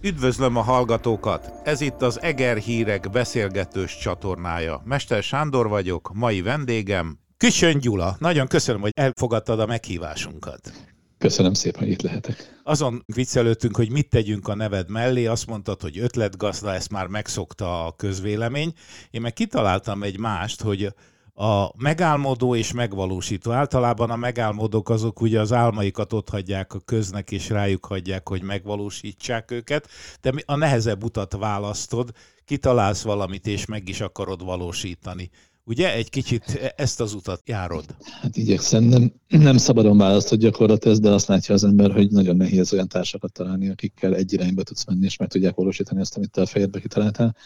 Üdvözlöm a hallgatókat! Ez itt az Eger Hírek beszélgetős csatornája. Mester Sándor vagyok, mai vendégem Küsön Gyula. Nagyon köszönöm, hogy elfogadtad a meghívásunkat. Köszönöm szépen, hogy itt lehetek. Azon viccelődtünk, hogy mit tegyünk a neved mellé, azt mondtad, hogy ötletgazda, ezt már megszokta a közvélemény. Én meg kitaláltam egy mást, hogy a megálmodó és megvalósító. Általában a megálmodók azok ugye az álmaikat ott hagyják a köznek, és rájuk hagyják, hogy megvalósítsák őket, de a nehezebb utat választod, kitalálsz valamit, és meg is akarod valósítani. Ugye egy kicsit ezt az utat járod? Hát igyekszem, nem, nem szabadon gyakorlat ez, de azt látja az ember, hogy nagyon nehéz olyan társakat találni, akikkel egy irányba tudsz menni, és meg tudják valósítani azt, amit te a fejedbe kitaláltál.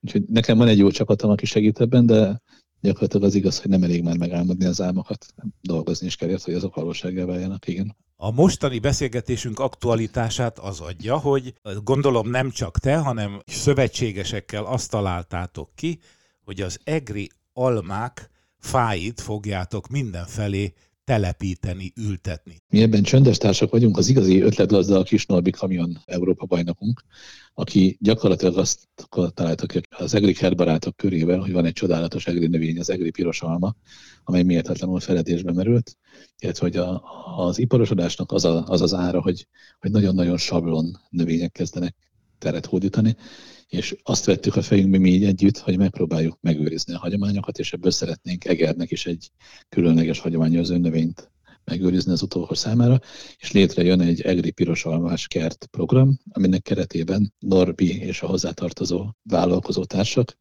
Úgyhogy nekem van egy jó csapatom, aki segít ebben, de gyakorlatilag az igaz, hogy nem elég már megálmodni az álmokat, dolgozni is kell ért, hogy azok valósággá váljanak, igen. A mostani beszélgetésünk aktualitását az adja, hogy gondolom nem csak te, hanem szövetségesekkel azt találtátok ki, hogy az egri almák fáit fogjátok mindenfelé telepíteni, ültetni. Mi ebben csöndes társak vagyunk, az igazi ötletgazda a kis Norbi Kamion Európa bajnokunk, aki gyakorlatilag azt találtak az egri kertbarátok körébe, hogy van egy csodálatos egri növény, az egri piros alma, amely méltatlanul feledésbe merült, illetve hogy a, az iparosodásnak az, a, az az ára, hogy, hogy nagyon-nagyon sablon növények kezdenek teret hódítani, és azt vettük a fejünkbe mi így együtt, hogy megpróbáljuk megőrizni a hagyományokat, és ebből szeretnénk Egernek is egy különleges hagyományozó növényt megőrizni az utókor számára, és létrejön egy egri piros almás kert program, aminek keretében Norbi és a hozzátartozó vállalkozó társak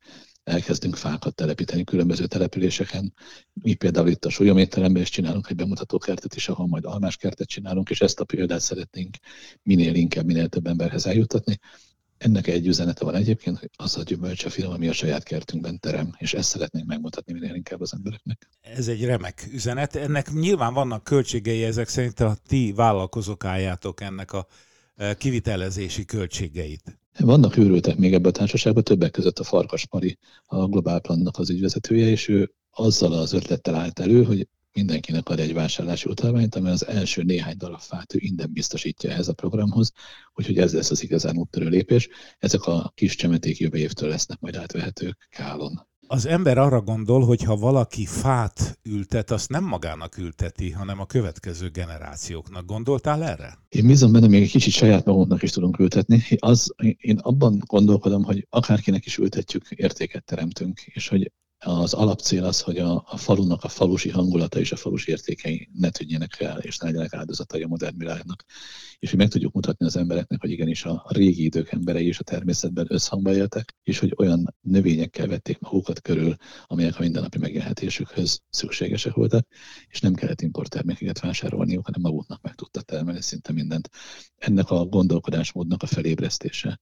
elkezdünk fákat telepíteni különböző településeken. Mi például itt a Súlyométteremben is csinálunk egy bemutatókertet is, ahol majd almás kertet csinálunk, és ezt a példát szeretnénk minél inkább, minél több emberhez eljuttatni. Ennek egy üzenete van egyébként, hogy az a gyümölcs a film, ami a saját kertünkben terem, és ezt szeretnénk megmutatni minél inkább az embereknek. Ez egy remek üzenet. Ennek nyilván vannak költségei, ezek szerint a ti vállalkozók álljátok ennek a e, kivitelezési költségeit. Vannak őrültek még ebben a társaságban, többek között a Farkas Mari, a Global Plannak az ügyvezetője, és ő azzal az ötlettel állt elő, hogy mindenkinek ad egy vásárlási utalványt, amely az első néhány darab fát ő innen biztosítja ehhez a programhoz, úgyhogy ez lesz az igazán úttörő lépés. Ezek a kis csemeték jövő évtől lesznek majd átvehetők Kálon. Az ember arra gondol, hogy ha valaki fát ültet, azt nem magának ülteti, hanem a következő generációknak. Gondoltál erre? Én bízom benne, még egy kicsit saját magunknak is tudunk ültetni. Az, én abban gondolkodom, hogy akárkinek is ültetjük, értéket teremtünk, és hogy az alapcél az, hogy a, a falunak a falusi hangulata és a falusi értékei ne tűnjenek el, és ne legyenek áldozatai a modern világnak. És hogy meg tudjuk mutatni az embereknek, hogy igenis a, régi idők emberei is a természetben összhangba éltek, és hogy olyan növényekkel vették magukat körül, amelyek a mindennapi megélhetésükhöz szükségesek voltak, és nem kellett importtermékeket vásárolniuk, hanem maguknak meg tudta termelni szinte mindent. Ennek a gondolkodásmódnak a felébresztése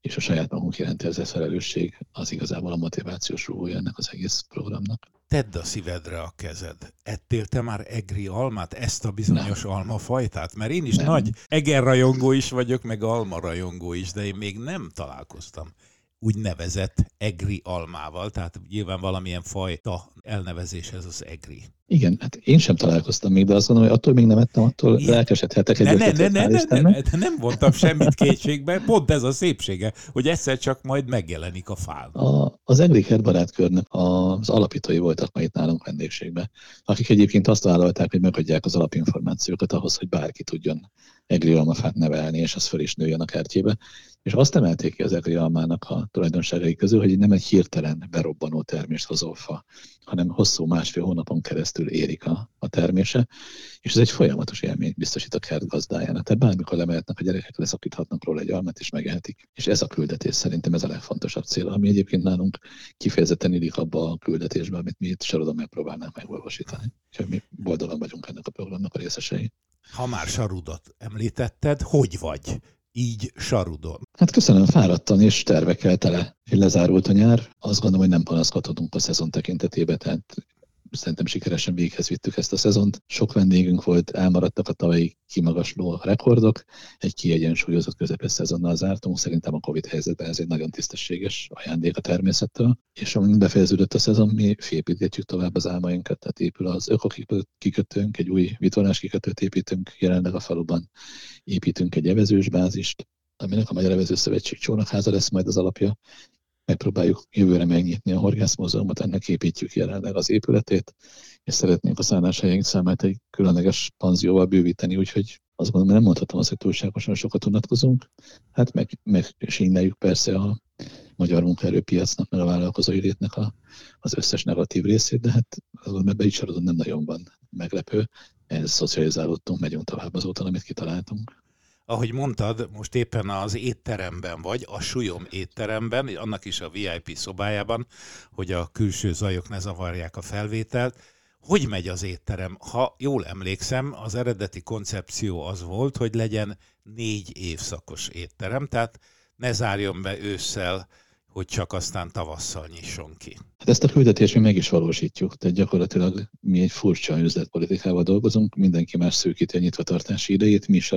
és a saját magunk iránt érzett felelősség az igazából a motivációs rúgója ennek az egész programnak. Tedd a szívedre a kezed. Ettél te már egri almát, ezt a bizonyos nem. almafajtát? Mert én is nem. nagy egerrajongó is vagyok, meg almarajongó is, de én még nem találkoztam úgynevezett egri almával, tehát nyilván valamilyen fajta elnevezéshez az egri. Igen, hát én sem találkoztam még, de azt gondolom, hogy attól még nem ettem, attól Igen. lelkesedhetek egy ne, ne, ne, ne, ne, ne, ne, nem vontam semmit kétségbe, pont ez a szépsége, hogy egyszer csak majd megjelenik a fál. A, az Egri Kertbarátkörnek az alapítói voltak ma itt nálunk vendégségben, akik egyébként azt vállalták, hogy megadják az alapinformációkat ahhoz, hogy bárki tudjon egri almafát nevelni, és az föl is nőjön a kertjébe. És azt emelték ki az egri almának a tulajdonságai közül, hogy nem egy hirtelen berobbanó termést hozó fa, hanem hosszú másfél hónapon keresztül érik a, a termése, és ez egy folyamatos élmény biztosít a kert gazdájának. Tehát bármikor lemehetnek a gyerekek, leszakíthatnak róla egy almát, és megehetik. És ez a küldetés szerintem ez a legfontosabb cél, ami egyébként nálunk kifejezetten illik abba a küldetésbe, amit mi itt Sarodon megpróbálnánk megvalósítani. Úgyhogy mi boldogan vagyunk ennek a programnak a részesei. Ha már Sarudot említetted, hogy vagy? így sarudon? Hát köszönöm, fáradtan és tervekkel tele. Lezárult a nyár. Azt gondolom, hogy nem panaszkodhatunk a szezon tekintetében, tehát szerintem sikeresen véghez vittük ezt a szezont. Sok vendégünk volt, elmaradtak a tavalyi kimagasló rekordok, egy kiegyensúlyozott közepes szezonnal zártunk, szerintem a Covid helyzetben ez egy nagyon tisztességes ajándék a természettől, és amint befejeződött a szezon, mi félpítgetjük tovább az álmainkat, tehát épül az ökokikötőnk, egy új vitorlás kikötőt építünk. Jelenleg a faluban, építünk egy evezős bázist, aminek a Magyar Evező Szövetség csónakháza lesz majd az alapja. Megpróbáljuk jövőre megnyitni a Horgászmúzeumot, ennek építjük jelenleg az épületét, és szeretnénk a szálláshelyeink számát egy különleges panzióval bővíteni, úgyhogy azt gondolom, nem mondhatom azt, hogy túlságosan sokat unatkozunk. Hát meg, meg persze a magyar munkaerőpiacnak, meg a vállalkozói létnek a, az összes negatív részét, de hát azon ebbe így nem nagyon van meglepő. Ez szocializálódtunk, megyünk tovább azóta, amit kitaláltunk ahogy mondtad, most éppen az étteremben vagy, a súlyom étteremben, annak is a VIP szobájában, hogy a külső zajok ne zavarják a felvételt. Hogy megy az étterem? Ha jól emlékszem, az eredeti koncepció az volt, hogy legyen négy évszakos étterem, tehát ne zárjon be ősszel hogy csak aztán tavasszal nyisson ki. Hát ezt a küldetést mi meg is valósítjuk, tehát gyakorlatilag mi egy furcsa üzletpolitikával dolgozunk, mindenki más szűkíti a nyitvatartási idejét, mi is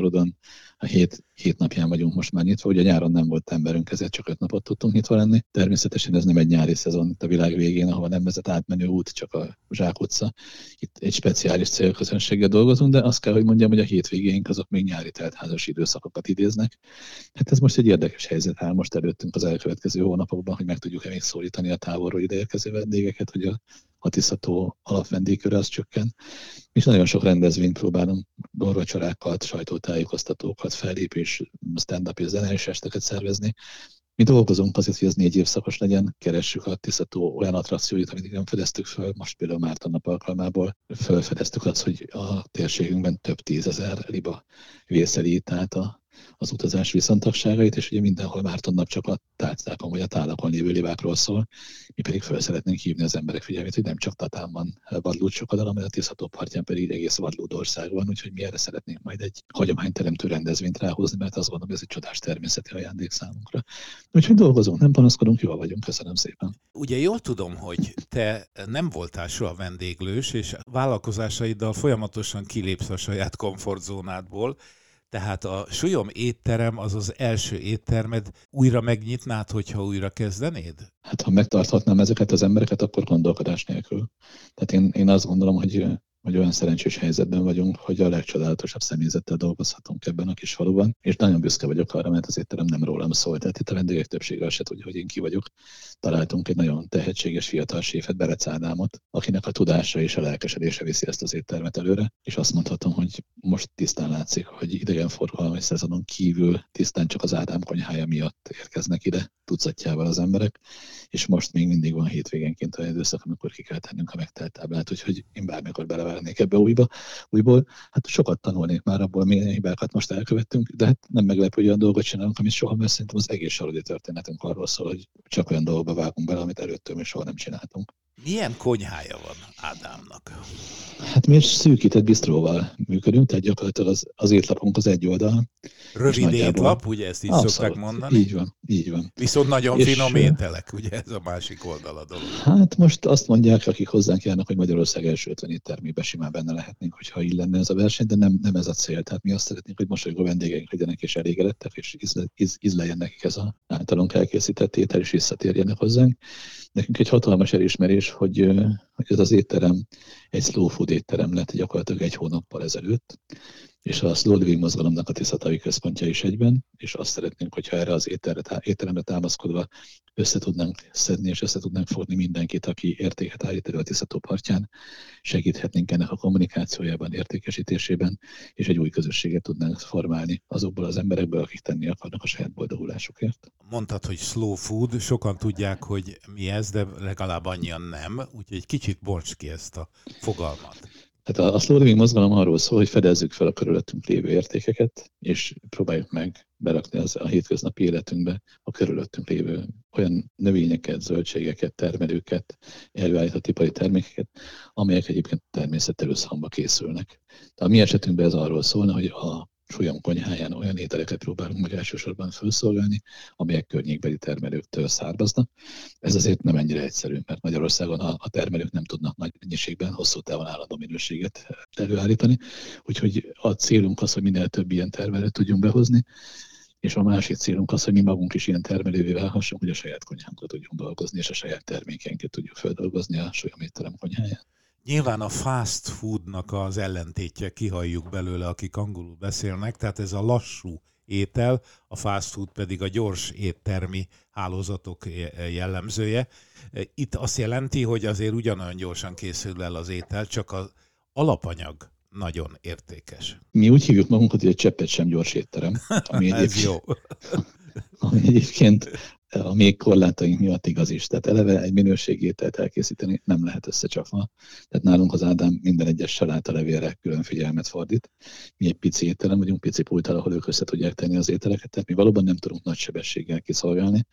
a hét, hét napján vagyunk most már nyitva, ugye nyáron nem volt emberünk, ezért csak öt napot tudtunk nyitva lenni. Természetesen ez nem egy nyári szezon itt a világ végén, ahova nem vezet átmenő út, csak a Zsák utca. Itt egy speciális célközönséggel dolgozunk, de azt kell, hogy mondjam, hogy a hétvégénk azok még nyári teltházas időszakokat idéznek. Hát ez most egy érdekes helyzet áll most előttünk az elkövetkező hónapokban, hogy meg tudjuk-e még szólítani a távolról ideérkező vendégeket, hogy a hatiszató alapvendégköre az csökken. És nagyon sok rendezvényt próbálunk, borvacsorákat, sajtótájékoztatókat, fellépés, stand-up és zenés esteket szervezni. Mi dolgozunk azért, hogy ez négy évszakos legyen, keressük a tisztató olyan attrakcióit, amit nem fedeztük föl, most például Márton nap alkalmából felfedeztük azt, hogy a térségünkben több tízezer liba vészeli, tehát a az utazás viszontagságait, és ugye mindenhol Márton nap csak a tálcákon vagy a tálakon lévő libákról szól, mi pedig fel szeretnénk hívni az emberek figyelmét, hogy nem csak Tatán van vadlúd sokat, hanem a Tiszható partján pedig egész vadlúd ország van, úgyhogy mi erre szeretnénk majd egy hagyományteremtő rendezvényt ráhozni, mert azt gondolom, hogy ez egy csodás természeti ajándék számunkra. Úgyhogy dolgozunk, nem panaszkodunk, jól vagyunk, köszönöm szépen. Ugye jól tudom, hogy te nem voltál soha vendéglős, és vállalkozásaiddal folyamatosan kilépsz a saját komfortzónádból, tehát a Sujom étterem az az első éttermed. Újra megnyitnád, hogyha újra kezdenéd? Hát ha megtarthatnám ezeket az embereket, akkor gondolkodás nélkül. Tehát én, én azt gondolom, hogy hogy olyan szerencsés helyzetben vagyunk, hogy a legcsodálatosabb személyzettel dolgozhatunk ebben a kis faluban, és nagyon büszke vagyok arra, mert az étterem nem rólam szól. Tehát itt a vendégek többsége se tudja, hogy én ki vagyok. Találtunk egy nagyon tehetséges fiatal séfet, Berec Ádámot, akinek a tudása és a lelkesedése viszi ezt az éttermet előre, és azt mondhatom, hogy most tisztán látszik, hogy idegenforgalmi szezonon kívül tisztán csak az Ádám konyhája miatt érkeznek ide tucatjával az emberek, és most még mindig van hétvégenként olyan időszak, amikor ki kell tennünk a megtelt táblát, úgyhogy én bármikor belevágnék ebbe újba, újból. Hát sokat tanulnék már abból, milyen hibákat most elkövettünk, de hát nem meglepő, hogy olyan dolgot csinálunk, amit soha, mert szerintem az egész sarodi történetünk arról szól, hogy csak olyan dolgokba vágunk bele, amit előttől még soha nem csináltunk. Milyen konyhája van Ádámnak? Hát mi szűkített bistróval működünk, tehát gyakorlatilag az, az étlapunk az egy oldal. Rövid étlap, ugye ezt így abszolút, szokták mondani? Így van, így van. Viszont nagyon és, finom ételek, ugye ez a másik oldal a dolog. Hát most azt mondják, akik hozzánk járnak, hogy Magyarország első 50 éttermében simán benne lehetnénk, hogyha így lenne ez a verseny, de nem, nem ez a cél. Tehát mi azt szeretnénk, hogy mosolygó vendégeink legyenek és elégedettek, és ízle, íz, ízleljen nekik ez a általunk elkészített étel, és visszatérjenek hozzánk. Nekünk egy hatalmas elismerés, hogy, hogy ez az étterem egy slow food étterem lett gyakorlatilag egy hónappal ezelőtt és a Living mozgalomnak a Tiszatai központja is egyben, és azt szeretnénk, hogyha erre az étterre, étteremre támaszkodva össze tudnánk szedni, és össze tudnánk fogni mindenkit, aki értéket állít elő a Tiszató partján, segíthetnénk ennek a kommunikációjában, értékesítésében, és egy új közösséget tudnánk formálni azokból az emberekből, akik tenni akarnak a saját boldogulásukért. Mondtad, hogy slow food, sokan tudják, hogy mi ez, de legalább annyian nem, úgyhogy egy kicsit bonts ki ezt a fogalmat. Tehát a slow living mozgalom arról szól, hogy fedezzük fel a körülöttünk lévő értékeket, és próbáljuk meg berakni az a hétköznapi életünkbe a körülöttünk lévő olyan növényeket, zöldségeket, termelőket, előállított ipari termékeket, amelyek egyébként természettel összhangba készülnek. De a mi esetünkben ez arról szólna, hogy a Súlyom konyháján olyan ételeket próbálunk meg elsősorban felszolgálni, amelyek környékbeli termelőktől származnak. Ez azért nem ennyire egyszerű, mert Magyarországon a, termelők nem tudnak nagy mennyiségben hosszú távon állandó minőséget előállítani. Úgyhogy a célunk az, hogy minél több ilyen termelőt tudjunk behozni, és a másik célunk az, hogy mi magunk is ilyen termelővé válhassunk, hogy a saját konyhánkra tudjunk dolgozni, és a saját termékeinket tudjuk feldolgozni a étterem konyháján. Nyilván a fast foodnak az ellentétje, kihalljuk belőle, akik angolul beszélnek, tehát ez a lassú étel, a fast food pedig a gyors éttermi hálózatok jellemzője. Itt azt jelenti, hogy azért ugyanolyan gyorsan készül el az étel, csak az alapanyag nagyon értékes. Mi úgy hívjuk magunkat, hogy egy cseppet sem gyors étterem. Ami Ez jó. Ami egyébként a még korlátaink miatt igaz is. Tehát eleve egy minőségételt elkészíteni nem lehet összecsapva. Tehát nálunk az Ádám minden egyes salátalevélre külön figyelmet fordít. Mi egy pici étterem vagyunk, pici pulttal, ahol ők össze tudják tenni az ételeket, tehát mi valóban nem tudunk nagy sebességgel kiszolgálni.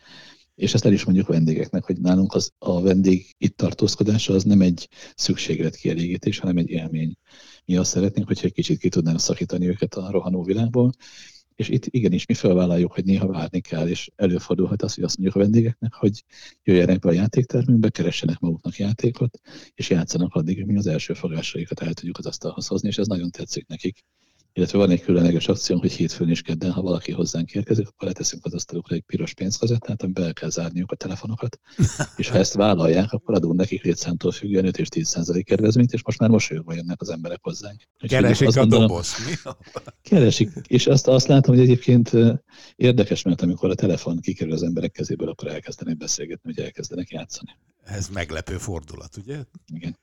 És ezt el is mondjuk vendégeknek, hogy nálunk az, a vendég itt tartózkodása az nem egy szükséglet kielégítés, hanem egy élmény. Mi azt szeretnénk, hogyha egy kicsit ki tudnánk szakítani őket a rohanó világból, és itt igenis mi felvállaljuk, hogy néha várni kell, és előfordulhat az, hogy azt mondjuk a vendégeknek, hogy jöjjenek be a játéktermünkbe, keressenek maguknak játékot, és játszanak addig, mi az első fogásaikat el tudjuk az asztalhoz hozni, és ez nagyon tetszik nekik illetve van egy különleges akció, hogy hétfőn is kedden, ha valaki hozzánk érkezik, akkor leteszünk az asztalukra egy piros pénzkazettát, amiben el kell zárniuk a telefonokat, és ha ezt vállalják, akkor adunk nekik létszámtól függően 5 és 10% kedvezményt, és most már mosolyogva jönnek az emberek hozzánk. Keresik a gondolom, doboz, mi? Keresik, és azt, azt látom, hogy egyébként érdekes, mert amikor a telefon kikerül az emberek kezéből, akkor elkezdenek beszélgetni, hogy elkezdenek játszani. Ez meglepő fordulat, ugye? Igen.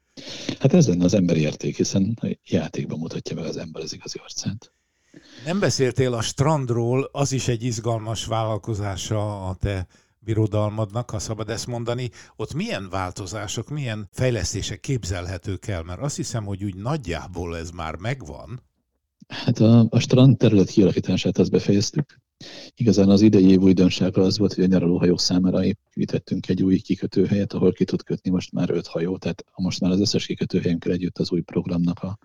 Hát ez lenne az emberi érték, hiszen játékban mutatja meg az ember az igazi arcát. Nem beszéltél a strandról, az is egy izgalmas vállalkozása a te birodalmadnak, ha szabad ezt mondani. Ott milyen változások, milyen fejlesztések képzelhetők el? Mert azt hiszem, hogy úgy nagyjából ez már megvan. Hát a, a strand terület kialakítását azt befejeztük. Igazán az idei év újdonsága az volt, hogy a nyaralóhajók számára építettünk egy új kikötőhelyet, ahol ki tud kötni most már öt hajó, tehát most már az összes kikötőhelyünkkel együtt az új programnak a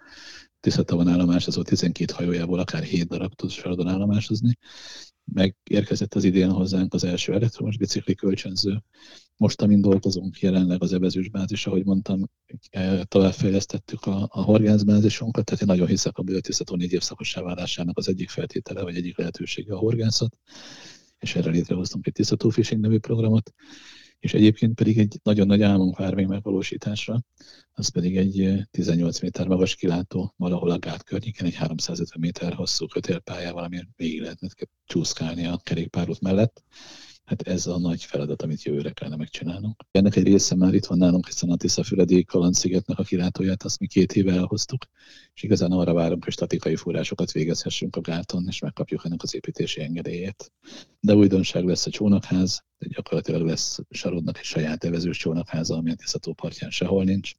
Tiszatavon állomásozó 12 hajójából akár 7 darab tud Saradon állomásozni. Megérkezett az idén hozzánk az első elektromos bicikli kölcsönző. Most, amin dolgozunk jelenleg az ebezős bázis, ahogy mondtam, e, továbbfejlesztettük a, a horgászbázisunkat, tehát én nagyon hiszek a bőtisztató négy évszakossá válásának az egyik feltétele, vagy egyik lehetősége a horgászat, és erre létrehoztunk egy tisztató fishing nevű programot, és egyébként pedig egy nagyon nagy álmunk vár még megvalósításra, az pedig egy 18 méter magas kilátó valahol a gát környéken, egy 350 méter hosszú kötélpályával, ami végig lehetne csúszkálni a kerékpárút mellett. Hát ez a nagy feladat, amit jövőre kellene megcsinálnunk. Ennek egy része már itt van nálunk, hiszen a Tisza-füredi Kalandszigetnek a kilátóját azt mi két éve elhoztuk, és igazán arra várunk, hogy statikai fúrásokat végezhessünk a gáton, és megkapjuk ennek az építési engedélyét. De újdonság lesz a csónakház, de gyakorlatilag lesz Sarodnak egy saját evezős csónakháza, ami a Tiszató partján sehol nincs.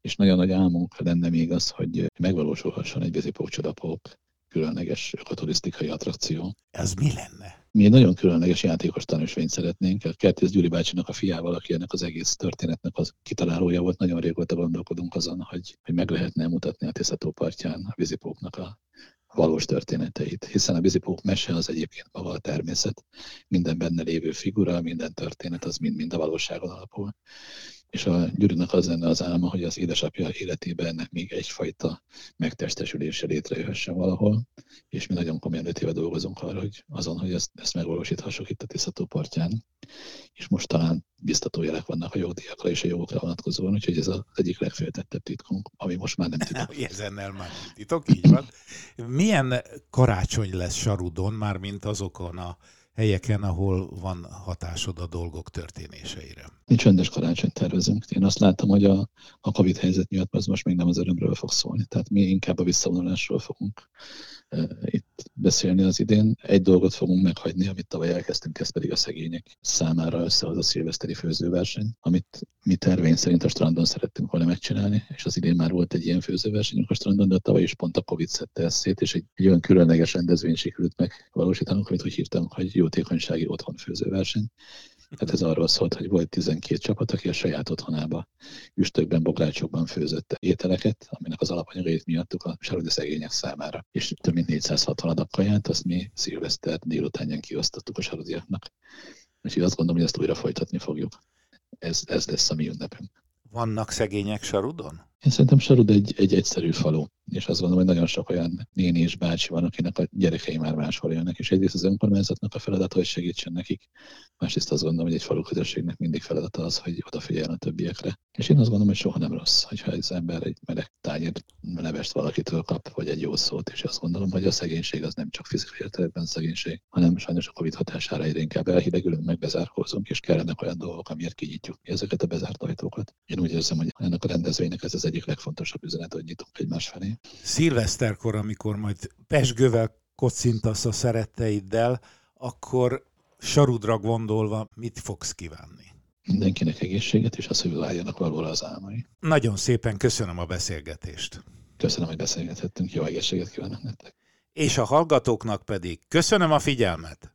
És nagyon nagy álmunk lenne még az, hogy megvalósulhasson egy csodapók különleges ökoturisztikai attrakció. Ez mi lenne? Mi egy nagyon különleges játékos tanúsvényt szeretnénk. A Kertész Gyuri bácsinak a fiával, aki ennek az egész történetnek az kitalálója volt, nagyon régóta gondolkodunk azon, hogy, hogy meg lehetne mutatni a Tiszató partján a vízipóknak a valós történeteit, hiszen a vízipók mese az egyébként maga a természet, minden benne lévő figura, minden történet az mind-mind a valóságon alapul és a Gyurinak az lenne az álma, hogy az édesapja életében ennek még egyfajta megtestesülése létrejöhessen valahol, és mi nagyon komolyan öt éve dolgozunk arra, hogy azon, hogy ezt, ezt megvalósíthassuk itt a Tisztató partján, és most talán biztató jelek vannak a jogdíjakra és a jogokra vonatkozóan, úgyhogy ez az egyik legféltettebb titkunk, ami most már nem titok. Ezennel már titok, így van. Milyen karácsony lesz Sarudon, már mint azokon a helyeken, ahol van hatásod a dolgok történéseire. Mi csöndes karácsonyt tervezünk. Én azt láttam, hogy a, a Covid helyzet miatt az most még nem az örömről fog szólni. Tehát mi inkább a visszavonulásról fogunk itt beszélni az idén. Egy dolgot fogunk meghagyni, amit tavaly elkezdtünk, ez pedig a szegények számára összehoz a szilveszteri főzőverseny, amit mi tervény szerint a strandon szerettünk volna megcsinálni, és az idén már volt egy ilyen főzőversenyünk a strandon, de tavaly is pont a Covid szedte ezt szét, és egy, egy olyan különleges rendezvény sikerült megvalósítanunk, amit úgy hívtam, hogy jótékonysági otthon főzőverseny. Hát ez arról szólt, hogy volt 12 csapat, aki a saját otthonába üstökben, bográcsokban főzött ételeket, aminek az alapanyagait miattuk a sarodi szegények számára. És több mint 460 adag kaját, azt mi szilveszter délutánján kiosztottuk a sarodiaknak. Úgyhogy azt gondolom, hogy ezt újra folytatni fogjuk. Ez, ez lesz a mi ünnepünk. Vannak szegények Sarudon? Én szerintem Sarud egy, egy egyszerű falu, és azt gondolom, hogy nagyon sok olyan néni és bácsi van, akinek a gyerekei már máshol jönnek, és egyrészt az önkormányzatnak a feladata, hogy segítsen nekik, másrészt azt gondolom, hogy egy falu közösségnek mindig feladata az, hogy odafigyeljen a többiekre. És én azt gondolom, hogy soha nem rossz, hogyha az ember egy meleg tányér levest valakitől kap, vagy egy jó szót, és azt gondolom, hogy a szegénység az nem csak fizikai értelemben szegénység, hanem sajnos a Covid hatására egyre inkább elhidegülünk, meg bezárkózunk, és kellene olyan dolgok, amiért kinyitjuk ezeket a bezárt ajtókat. Én úgy érzem, hogy ennek a rendezvénynek ez az egyik legfontosabb üzenet, hogy nyitunk egymás felé. Szilveszterkor, amikor majd pesgővel kocintasz a szeretteiddel, akkor sarudra gondolva mit fogsz kívánni? Mindenkinek egészséget, és az, hogy váljanak valóra az álmai. Nagyon szépen köszönöm a beszélgetést. Köszönöm, hogy beszélgethettünk. Jó egészséget kívánok nektek. És a hallgatóknak pedig köszönöm a figyelmet.